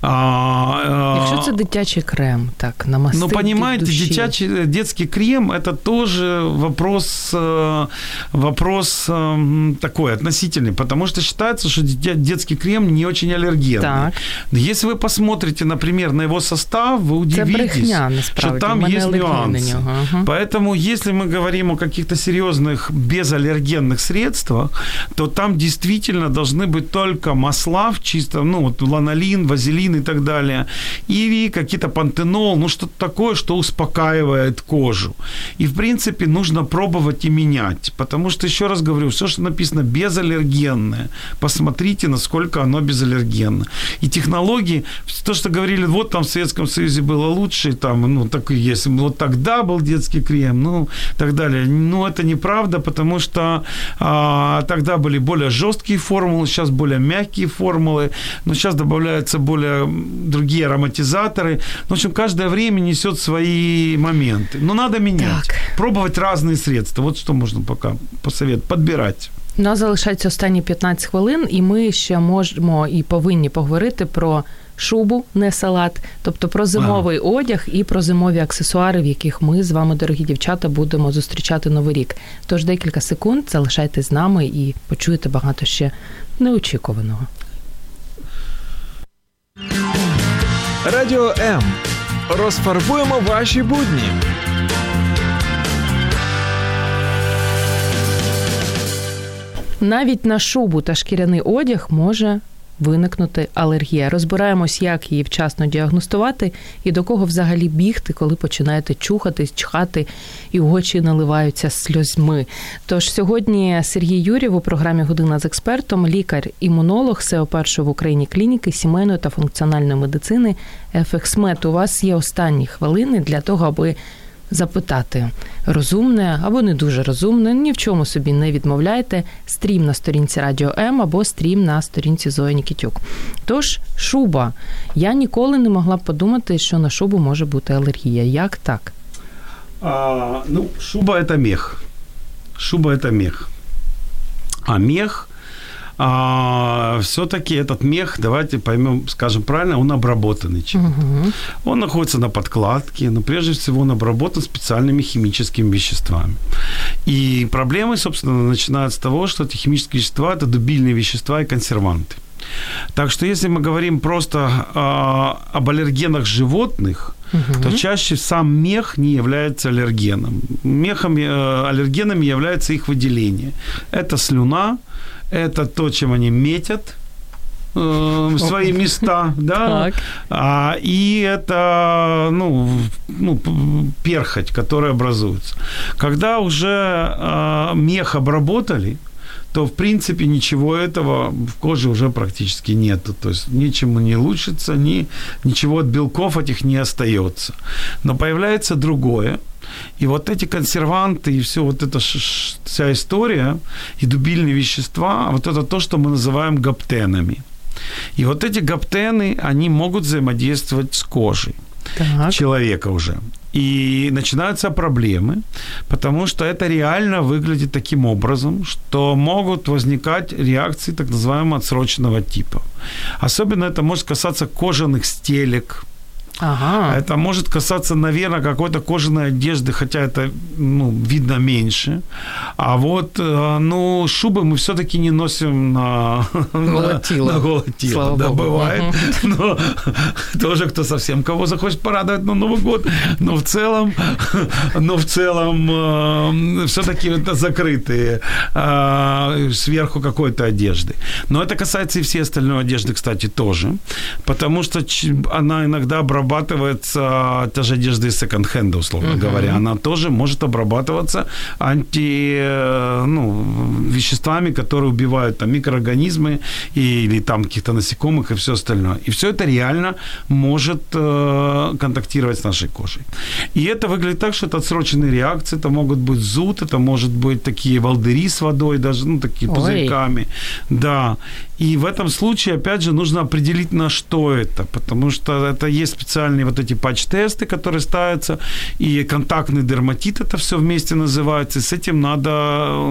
А, Якщо це дитячий крем, так, намастити Ну, понимаете, душі. дитячий, детский крем – это тоже вопрос, э, вопрос эм, такой относительный, потому что считается, что детский крем не очень аллергенный. Так. Если вы посмотрите, например, на его состав, вы удивитесь, что там есть нюансы. Ага. Поэтому, если мы говорим о каких-то серьезных безаллергенных средствах, то там действительно должны быть только масла в чистом, ну, вот ланолин, вазелин и так далее, и какие-то пантенол, ну, что-то такое, что успокаивает кожу. И, в принципе, нужно пробовать и менять, потому что, еще раз говорю, все, что написано безаллергенное, посмотрите, насколько оно безаллергенно. И технологии, то, что говорили, вот там в Советском Союзе было лучше, там, ну, так и есть, вот тогда был детский крем, ну, так далее. Ну, это неправда, потому что а, тогда были более жесткие формулы, сейчас более мягкие формулы, но сейчас добавляются более другие ароматизаторы. В общем, каждое время несет свои моменты. Но надо менять. Так. Пробовать разные средства. Вот что можно пока посоветовать. Подбирать. У нас залишається останні 15 хвилин, і ми ще можемо і повинні поговорити про шубу, не салат, тобто про зимовий ага. одяг і про зимові аксесуари, в яких ми з вами, дорогі дівчата, будемо зустрічати новий рік. Тож декілька секунд залишайтесь з нами і почуєте багато ще неочікуваного. Радіо М. Розфарбуємо ваші будні. Навіть на шубу та шкіряний одяг може виникнути алергія. Розбираємось, як її вчасно діагностувати і до кого взагалі бігти, коли починаєте чухатись, чхати і очі наливаються сльозьми. Тож сьогодні Сергій Юрів у програмі Година з експертом, лікар-імунолог першої в Україні клініки сімейної та функціональної медицини ФХСМЕТ. У вас є останні хвилини для того, аби запитати розумне або не дуже розумне, ні в чому собі не відмовляйте. Стрім на сторінці Радіо М або стрім на сторінці Зої Нікітюк. Тож, шуба. Я ніколи не могла подумати, що на шубу може бути алергія. Як так? А, ну, шуба это мех. Шуба это мех. А мех а, все-таки этот мех, давайте поймем, скажем правильно, он обработанный чем Угу. Он находится на подкладке, но прежде всего он обработан специальными химическими веществами. И проблемы, собственно, начинаются с того, что эти химические вещества – это дубильные вещества и консерванты. Так что если мы говорим просто э, об аллергенах животных, угу. то чаще сам мех не является аллергеном. Мехом, э, аллергенами является их выделение. Это слюна, это то, чем они метят э, свои места, да, а, и это, ну, ну, перхоть, которая образуется. Когда уже э, мех обработали, то, в принципе, ничего этого в коже уже практически нету. То есть ничему не лучится, ни, ничего от белков этих не остается. Но появляется другое. И вот эти консерванты и все вот эта вся история и дубильные вещества, вот это то, что мы называем гаптенами. И вот эти гаптены, они могут взаимодействовать с кожей так. человека уже. И начинаются проблемы, потому что это реально выглядит таким образом, что могут возникать реакции так называемого отсроченного типа. Особенно это может касаться кожаных стелек, Ага. Это может касаться, наверное, какой-то кожаной одежды, хотя это ну, видно меньше. А вот э, ну, шубы мы все-таки не носим на голотило. На, на голотило. Да, бывает. Но тоже кто совсем кого захочет порадовать на Новый год. Но в целом, но в целом э, все-таки это закрытые э, сверху какой-то одежды. Но это касается и всей остальной одежды, кстати, тоже. Потому что она иногда обрабатывается обрабатывается та же одежда из секонд-хенда, условно uh-huh. говоря. Она тоже может обрабатываться анти, ну, веществами, которые убивают там микроорганизмы или там каких-то насекомых и все остальное. И все это реально может э, контактировать с нашей кожей. И это выглядит так, что это отсроченные реакции. Это могут быть зуд, это может быть такие волдыри с водой, даже, ну, такие Ой. пузырьками. Да. И в этом случае, опять же, нужно определить, на что это, потому что это есть специальные вот эти патч-тесты, которые ставятся, и контактный дерматит, это все вместе называется, и с этим надо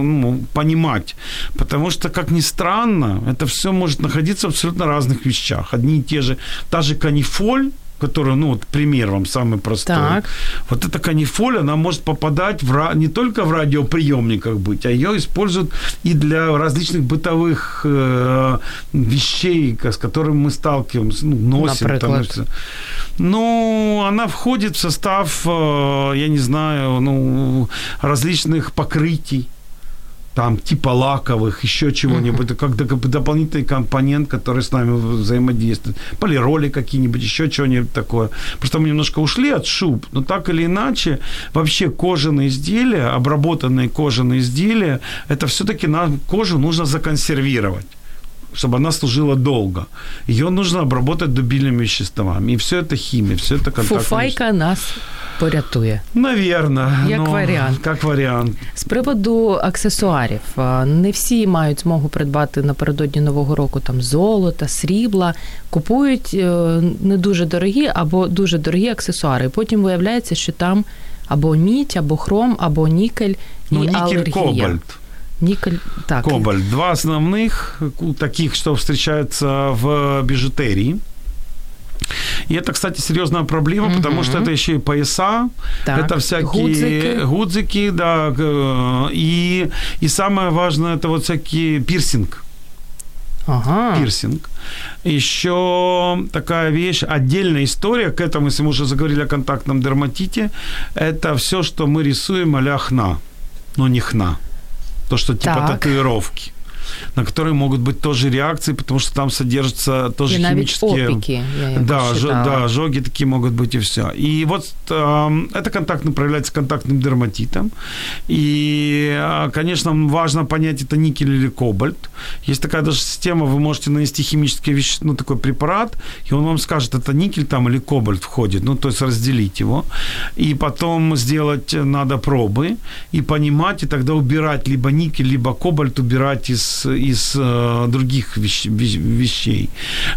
ну, понимать, потому что, как ни странно, это все может находиться в абсолютно разных вещах. Одни и те же, та же канифоль, которая, ну, вот пример вам самый простой. Так. Вот эта канифоль, она может попадать в, не только в радиоприемниках быть, а ее используют и для различных бытовых э, вещей, с которыми мы сталкиваемся, ну, носим. Там, ну, она входит в состав, э, я не знаю, ну, различных покрытий там типа лаковых, еще чего-нибудь, uh-huh. как дополнительный компонент, который с нами взаимодействует. Полироли какие-нибудь, еще чего-нибудь такое. Просто мы немножко ушли от шуб, но так или иначе, вообще кожаные изделия, обработанные кожаные изделия, это все-таки на кожу нужно законсервировать чтобы она служила долго. Ее нужно обработать дубильными веществами. И все это химия, все это контактные... Фуфайка нас порятує. Навірно. Як ну, варіант. Як варіант. З приводу аксесуарів. Не всі мають змогу придбати напередодні Нового року там золота, срібла. Купують е, не дуже дорогі або дуже дорогі аксесуари. Потім виявляється, що там або мідь, або хром, або нікель ну, і нікель, алергія. кобальт. Никель, так. Кобальт. Два основных, таких, что встречаются в бижутерии. И это, кстати, серьезная проблема, угу. потому что это еще и пояса, так. это всякие гудзики. гудзики, да, и, и самое важное, это вот всякие пирсинг. Ага. Пирсинг. Еще такая вещь, отдельная история к этому, если мы уже заговорили о контактном дерматите, это все, что мы рисуем а хна, но не хна. То, что типа так. татуировки на которые могут быть тоже реакции, потому что там содержатся тоже и химические... Опики, я да, ж, да, ожоги такие могут быть и все. И вот э, это контактный проявляется контактным дерматитом. И, а, конечно, важно понять, это никель или кобальт. Есть такая даже система, вы можете нанести химический вещество, ну, такой препарат, и он вам скажет, это никель там или кобальт входит, ну, то есть разделить его. И потом сделать надо пробы и понимать, и тогда убирать либо никель, либо кобальт убирать из из, э, других вещ, вещей.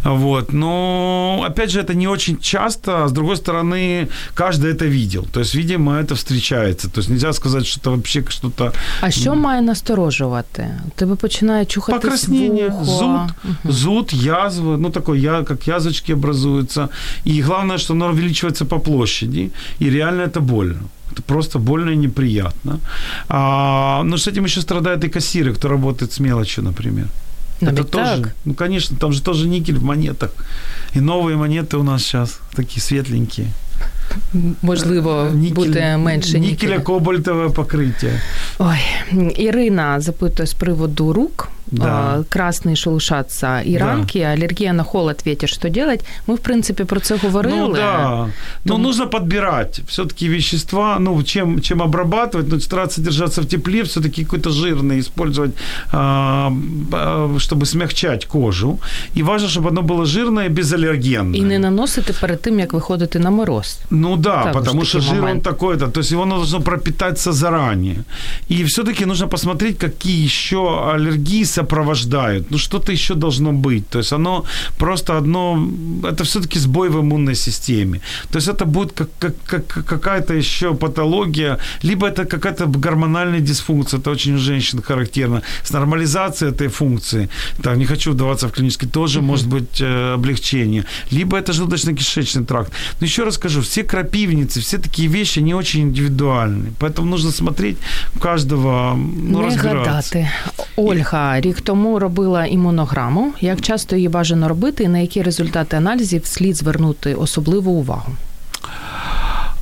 Вот. Но, опять же, это не очень часто, а с другой стороны, каждый это видел. То есть, видимо, это встречается. То есть, нельзя сказать, что это вообще что-то... А що має насторожувати? Тебе починає чухати Покраснение, зуд, угу. зуд, язвы, ну, такой, я, как язвочки образуются. И главное, что оно увеличивается по площади, и реально это больно. Это просто больно и неприятно. А, но с этим еще страдают и кассиры, кто работает с мелочью, например. Но это тоже, так. ну, конечно, там же тоже никель в монетах. И новые монеты у нас сейчас такие светленькие Можливо, Нікель, буде менше нікеля кобальтове покриття. Ой, Ірина запитує з приводу рук. да. красные шелушатся и да. ранки, аллергия на холод, ветер, что делать? Мы, в принципе, про це говорили. Ну, да. Но нужно подбирать все-таки вещества, ну, чем, чем обрабатывать, ну, стараться держаться в тепле, все-таки какой-то жирный использовать, а, чтобы смягчать кожу. И важно, чтобы оно было жирное, безаллергенное. И не наносити перед тим, як виходити на мороз. Ну да, так, потому что жир момент. он такой-то, то есть его должно пропитаться заранее. И все-таки нужно посмотреть, какие еще аллергии сопровождают. Ну, что-то еще должно быть. То есть оно просто одно... Это все-таки сбой в иммунной системе. То есть это будет как, как, как какая-то еще патология, либо это какая-то гормональная дисфункция, это очень у женщин характерно, с нормализацией этой функции. Так, не хочу вдаваться в клинический, тоже mm-hmm. может быть э, облегчение. Либо это желудочно-кишечный тракт. Но еще раз скажу, все крапивницы, все такие вещи, не очень индивидуальны. Поэтому нужно смотреть у каждого, ну, не разбираться. гадати. Ольга, рік тому робила імунограму. Як часто її бажано робити, і на які результати аналізів слід звернути особливу увагу?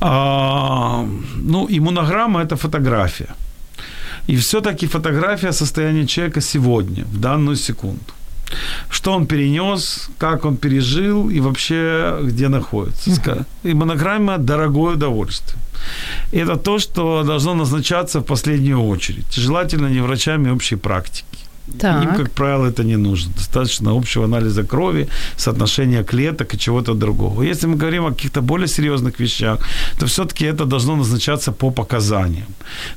А, ну, иммунограмма – это фотография. И все-таки фотография состояния человека сегодня, в данную секунду. Что он перенес, как он пережил и вообще где находится. Uh-huh. И монограмма – дорогое удовольствие. Это то, что должно назначаться в последнюю очередь. Желательно не врачами общей практики. Так. Им, как правило, это не нужно. Достаточно общего анализа крови, соотношения клеток и чего-то другого. Если мы говорим о каких-то более серьезных вещах, то все-таки это должно назначаться по показаниям.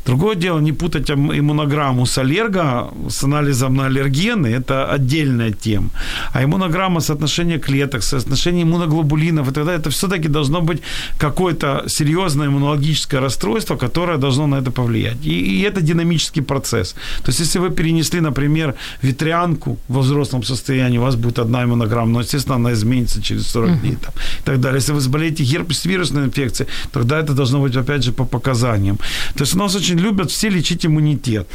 Другое дело, не путать иммунограмму с аллерго, с анализом на аллергены, это отдельная тема. А иммунограмма, соотношение клеток, соотношение иммуноглобулинов и так далее, это все-таки должно быть какое-то серьезное иммунологическое расстройство, которое должно на это повлиять. И, и это динамический процесс. То есть, если вы перенесли, например, ветрянку во взрослом состоянии, у вас будет одна иммунограмма, но, естественно, она изменится через 40 uh-huh. дней там, и так далее. Если вы заболеете герпес вирусной инфекцией, тогда это должно быть, опять же, по показаниям. То есть, у нас очень любят все лечить иммунитет.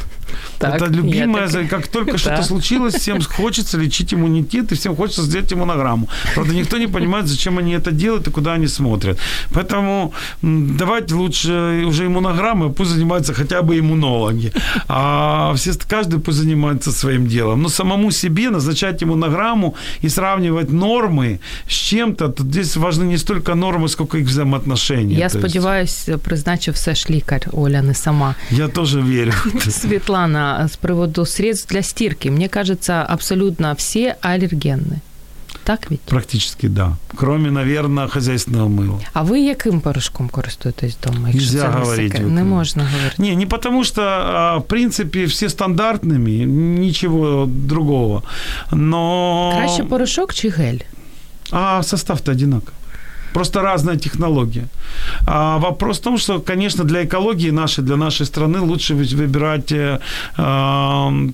Так, это любимое, так... как только что-то случилось, всем хочется лечить иммунитет, и всем хочется сделать иммунограмму. Правда, никто не понимает, зачем они это делают и куда они смотрят. Поэтому давайте лучше уже иммунограммы, пусть занимаются хотя бы иммунологи. А все, каждый пусть занимается своим делом. Но самому себе назначать иммунограмму и сравнивать нормы с чем-то, то здесь важны не столько нормы, сколько их взаимоотношения. Я сподіваюся, призначив все ж лікар, Оля, не сама. Я тоже верю. Светлана, с приводу средств для стирки, мне кажется, абсолютно все аллергенны. Так ведь? Практически, да. Кроме, наверное, хозяйственного мыла. А ви яким порошком користуєтесь вдома? Нельзя це говорити. Не, не можна говорити. Не, не потому что, в принципе, все стандартными, ничего другого. Но... Краще порошок чи гель? А состав-то одинаковый. Просто разная технология. А вопрос в том, что, конечно, для экологии нашей, для нашей страны лучше выбирать э,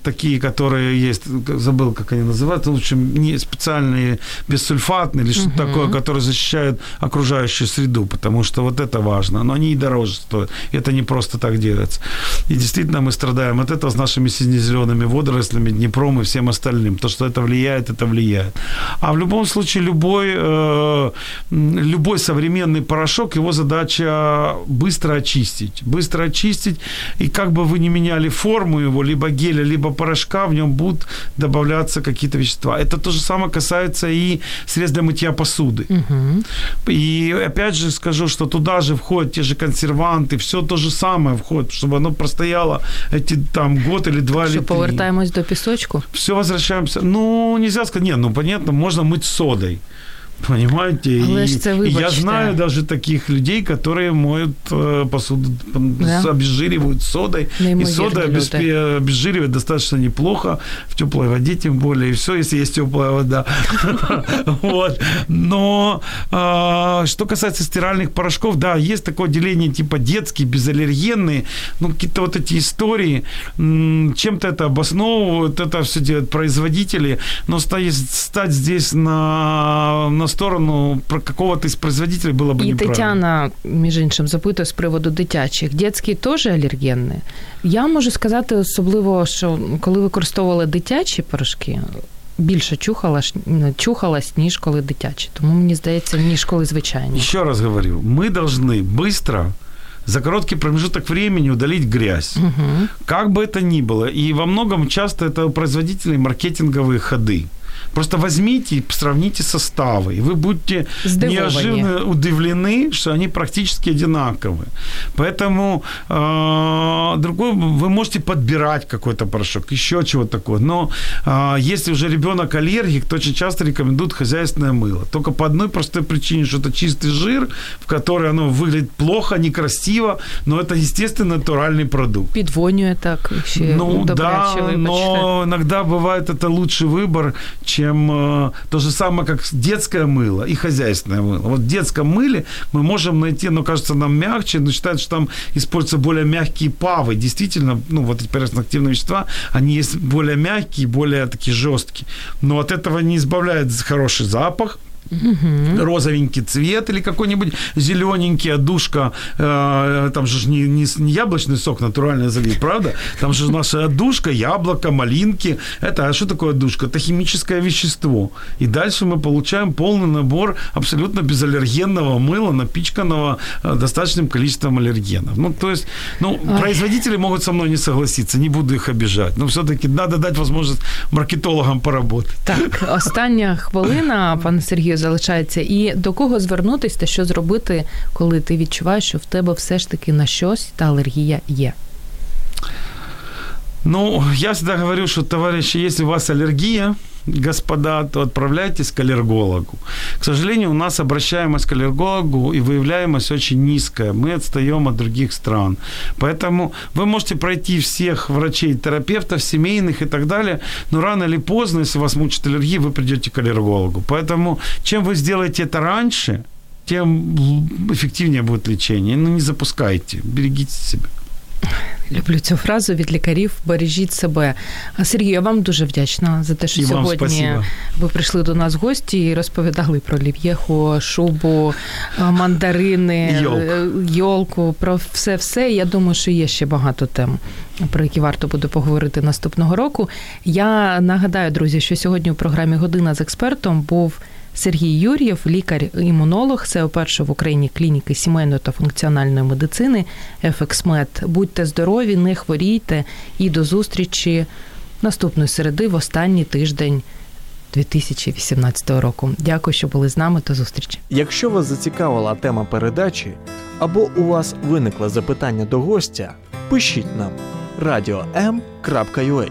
такие, которые есть, забыл, как они называются, лучше не специальные бессульфатные или что-то угу. такое, которые защищают окружающую среду, потому что вот это важно. Но они и дороже стоят. Это не просто так делается. И действительно мы страдаем от этого с нашими сине-зелеными водорослями, Днепром и всем остальным. То, что это влияет, это влияет. А в любом случае любой э, любой современный порошок, его задача быстро очистить. Быстро очистить, и как бы вы ни меняли форму его, либо геля, либо порошка, в нем будут добавляться какие-то вещества. Это то же самое касается и средств для мытья посуды. Угу. И опять же скажу, что туда же входят те же консерванты, все то же самое входит, чтобы оно простояло эти там год или два Що, или три. повертаємось до песочку? Все, возвращаемся. Ну, нельзя сказать, нет, ну, понятно, можно мыть содой. Понимаете? Але ж це, вибачте. я знаю даже таких людей, которые моют э, посуду, да? обезжиривают содой. И сода обез, обезжиривает достаточно неплохо, в теплой воде тем более, и все, если есть теплая вода. вот. Но э, что касается стиральных порошков, да, есть такое деление типа детские, безаллергенные, ну, какие-то вот эти истории, чем-то это обосновывают, это все делают производители, но стать здесь на, на сторону про какого-то із производителей було б І Тетяна, між іншим, запитує з приводу дитячих. Дітські теж алергенні? Я можу сказати особливо, що коли використовували дитячі порошки, більше чухалась, чухалась, ніж коли дитячі. Тому мені здається, ніж коли звичайні. Ще раз говорю, ми повинні швидко за короткий промежуток времени удалить грязь. Угу. Как бы это ни было. И во многом часто это у производителей маркетинговые ходы. Просто возьмите и сравните составы, и вы будете неожиданно удивлены, что они практически одинаковые. Поэтому э, другой, вы можете подбирать какой-то порошок, еще чего такого. Но э, если уже ребенок аллергик, то очень часто рекомендуют хозяйственное мыло. Только по одной простой причине, что это чистый жир, в который оно выглядит плохо, некрасиво, но это, естественно, натуральный продукт. Підвонює так ще Ну да, но иногда бывает это лучший выбор, чем э, то же самое, как детское мыло и хозяйственное мыло. Вот в детском мыле мы можем найти, но кажется нам мягче, но считают, что там используются более мягкие павы. Действительно, ну вот эти перстно-активные вещества, они есть более мягкие, более такие жесткие. Но от этого не избавляет хороший запах, угу. розовенький цвет или какой-нибудь зелененький, отдушка, э, там же не, не, не яблочный сок натуральный залит, правда? Там же наша отдушка, яблоко, малинки. Это, а что такое отдушка? Это химическое вещество. И дальше мы получаем полный набор абсолютно безаллергенного мыла, напичканного э, достаточным количеством аллергенов. Ну, то есть, ну, Ой. производители могут со мной не согласиться, не буду их обижать. Но все-таки надо дать возможность маркетологам поработать. Так, остання хвилина, пане Сергію, залишається. І до кого звернутися та що зробити, коли ти відчуваєш, що в тебе все ж таки на щось та алергія є? Ну, я всегда говорю, что, товарищи, если у вас аллергия, господа, то отправляйтесь к аллергологу. К сожалению, у нас обращаемость к аллергологу и выявляемость очень низкая. Мы отстаем от других стран. Поэтому вы можете пройти всех врачей, терапевтов, семейных и так далее, но рано или поздно, если вас мучит аллергия, вы придете к аллергологу. Поэтому чем вы сделаете это раньше, тем эффективнее будет лечение. Ну, не запускайте, берегите себя. Люблю цю фразу від лікарів бережіть себе. Сергій, я вам дуже вдячна за те, що І сьогодні ви прийшли до нас в гості і розповідали про лів'єху, шубу, е, мандарини, Йолку. е, йолку, про все все. Я думаю, що є ще багато тем, про які варто буде поговорити наступного року. Я нагадаю, друзі, що сьогодні у програмі Година з експертом був. Сергій Юр'єв, лікар-імунолог, це вперше в Україні клініки сімейної та функціональної медицини «Ефексмед». Будьте здорові, не хворійте і до зустрічі наступної середи в останній тиждень 2018 року. Дякую, що були з нами. До зустрічі. Якщо вас зацікавила тема передачі або у вас виникло запитання до гостя, пишіть нам radio.m.ua